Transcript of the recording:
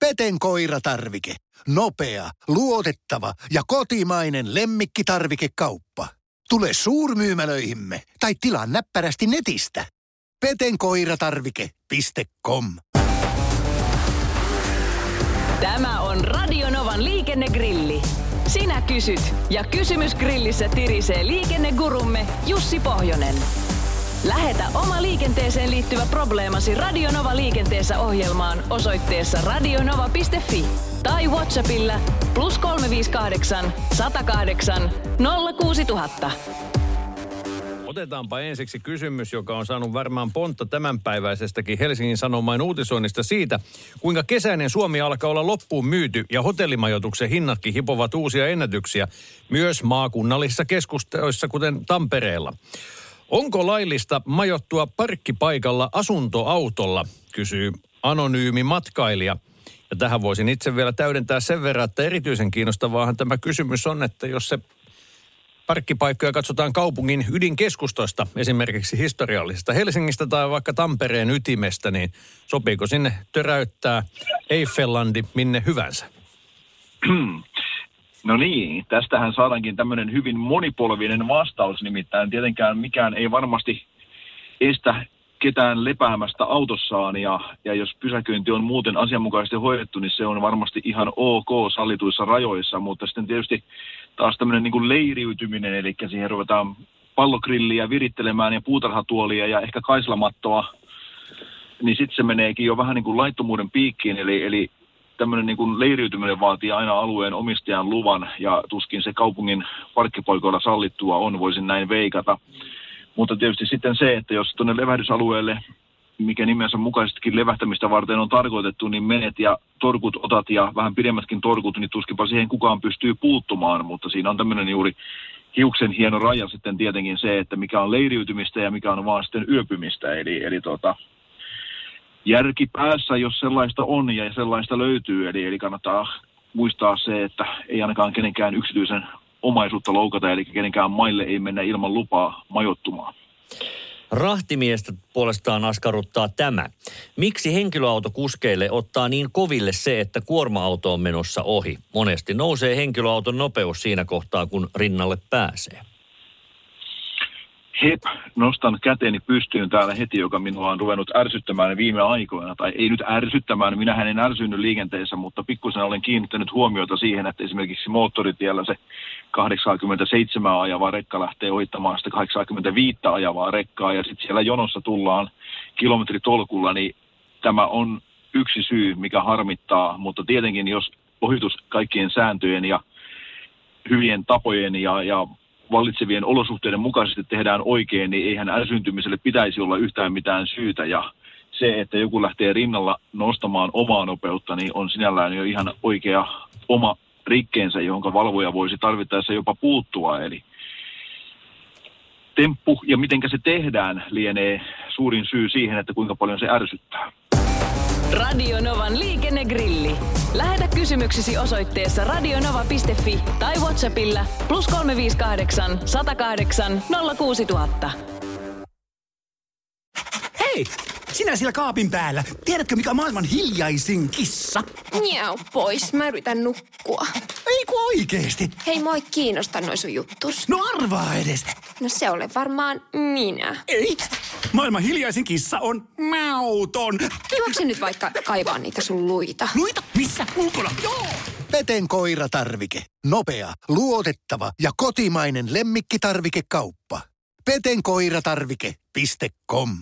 Peten koiratarvike. Nopea, luotettava ja kotimainen lemmikkitarvikekauppa. Tule suurmyymälöihimme tai tilaa näppärästi netistä. petenkoiratarvike.com Tämä on Radionovan liikennegrilli. Sinä kysyt ja kysymys grillissä tirisee liikennegurumme Jussi Pohjonen. Lähetä oma liikenteeseen liittyvä probleemasi Radionova liikenteessä ohjelmaan osoitteessa radionova.fi tai Whatsappilla plus 358 108 06000. Otetaanpa ensiksi kysymys, joka on saanut varmaan pontta tämänpäiväisestäkin Helsingin Sanomain uutisoinnista siitä, kuinka kesäinen Suomi alkaa olla loppuun myyty ja hotellimajoituksen hinnatkin hipovat uusia ennätyksiä myös maakunnallisissa keskusteluissa, kuten Tampereella. Onko laillista majottua parkkipaikalla asuntoautolla, kysyy anonyymi matkailija. Ja tähän voisin itse vielä täydentää sen verran, että erityisen kiinnostavaahan tämä kysymys on, että jos se parkkipaikkoja katsotaan kaupungin ydinkeskustoista, esimerkiksi historiallisesta Helsingistä tai vaikka Tampereen ytimestä, niin sopiiko sinne töräyttää Eiffelandi minne hyvänsä? No niin, tästähän saadaankin tämmöinen hyvin monipolvinen vastaus, nimittäin tietenkään mikään ei varmasti estä ketään lepäämästä autossaan. Ja, ja jos pysäköinti on muuten asianmukaisesti hoidettu, niin se on varmasti ihan ok sallituissa rajoissa, mutta sitten tietysti taas tämmöinen niin kuin leiriytyminen, eli siihen ruvetaan pallogrilliä virittelemään ja puutarhatuolia ja ehkä kaislamattoa, niin sitten se meneekin jo vähän niin kuin laittomuuden piikkiin, eli, eli tämmöinen niin kuin leiriytyminen vaatii aina alueen omistajan luvan ja tuskin se kaupungin parkkipaikoilla sallittua on, voisin näin veikata. Mutta tietysti sitten se, että jos tuonne levähdysalueelle, mikä nimensä mukaisestikin levähtämistä varten on tarkoitettu, niin menet ja torkut otat ja vähän pidemmätkin torkut, niin tuskinpa siihen kukaan pystyy puuttumaan, mutta siinä on tämmöinen juuri hiuksen hieno raja sitten tietenkin se, että mikä on leiriytymistä ja mikä on vaan sitten yöpymistä. Eli, eli tota, järki päässä, jos sellaista on ja sellaista löytyy. Eli, eli kannattaa muistaa se, että ei ainakaan kenenkään yksityisen omaisuutta loukata, eli kenenkään maille ei mennä ilman lupaa majoittumaan. Rahtimiestä puolestaan askarruttaa tämä. Miksi henkilöautokuskeille ottaa niin koville se, että kuorma-auto on menossa ohi? Monesti nousee henkilöauton nopeus siinä kohtaa, kun rinnalle pääsee. Hep, nostan käteeni pystyyn täällä heti, joka minua on ruvennut ärsyttämään viime aikoina. Tai ei nyt ärsyttämään, minä en ärsynyt liikenteessä, mutta pikkusen olen kiinnittänyt huomiota siihen, että esimerkiksi moottoritiellä se 87 ajavaa rekka lähtee ohittamaan sitä 85 ajavaa rekkaa ja sitten siellä jonossa tullaan kilometritolkulla, niin tämä on yksi syy, mikä harmittaa, mutta tietenkin jos ohitus kaikkien sääntöjen ja hyvien tapojen ja, ja vallitsevien olosuhteiden mukaisesti tehdään oikein, niin eihän älsyntymiselle pitäisi olla yhtään mitään syytä. Ja se, että joku lähtee rinnalla nostamaan omaa nopeutta, niin on sinällään jo ihan oikea oma rikkeensä, jonka valvoja voisi tarvittaessa jopa puuttua. Eli temppu ja miten se tehdään lienee suurin syy siihen, että kuinka paljon se ärsyttää. Radio Novan liikennegrilli. Lähetä kysymyksesi osoitteessa radionova.fi tai Whatsappilla plus 358 108 06000. Hei! Sinä siellä kaapin päällä. Tiedätkö, mikä on maailman hiljaisin kissa? Miau pois, mä yritän nukkua. Oikeesti. Hei, moi kiinnosta noin sun juttus. No arvaa edes. No se ole varmaan minä. Ei. Maailman hiljaisin kissa on mauton. Juokse nyt vaikka kaivaa niitä sun luita. Luita? Missä? Ulkona? Joo! Peten koiratarvike. Nopea, luotettava ja kotimainen lemmikkitarvikekauppa. petenkoiratarvike.com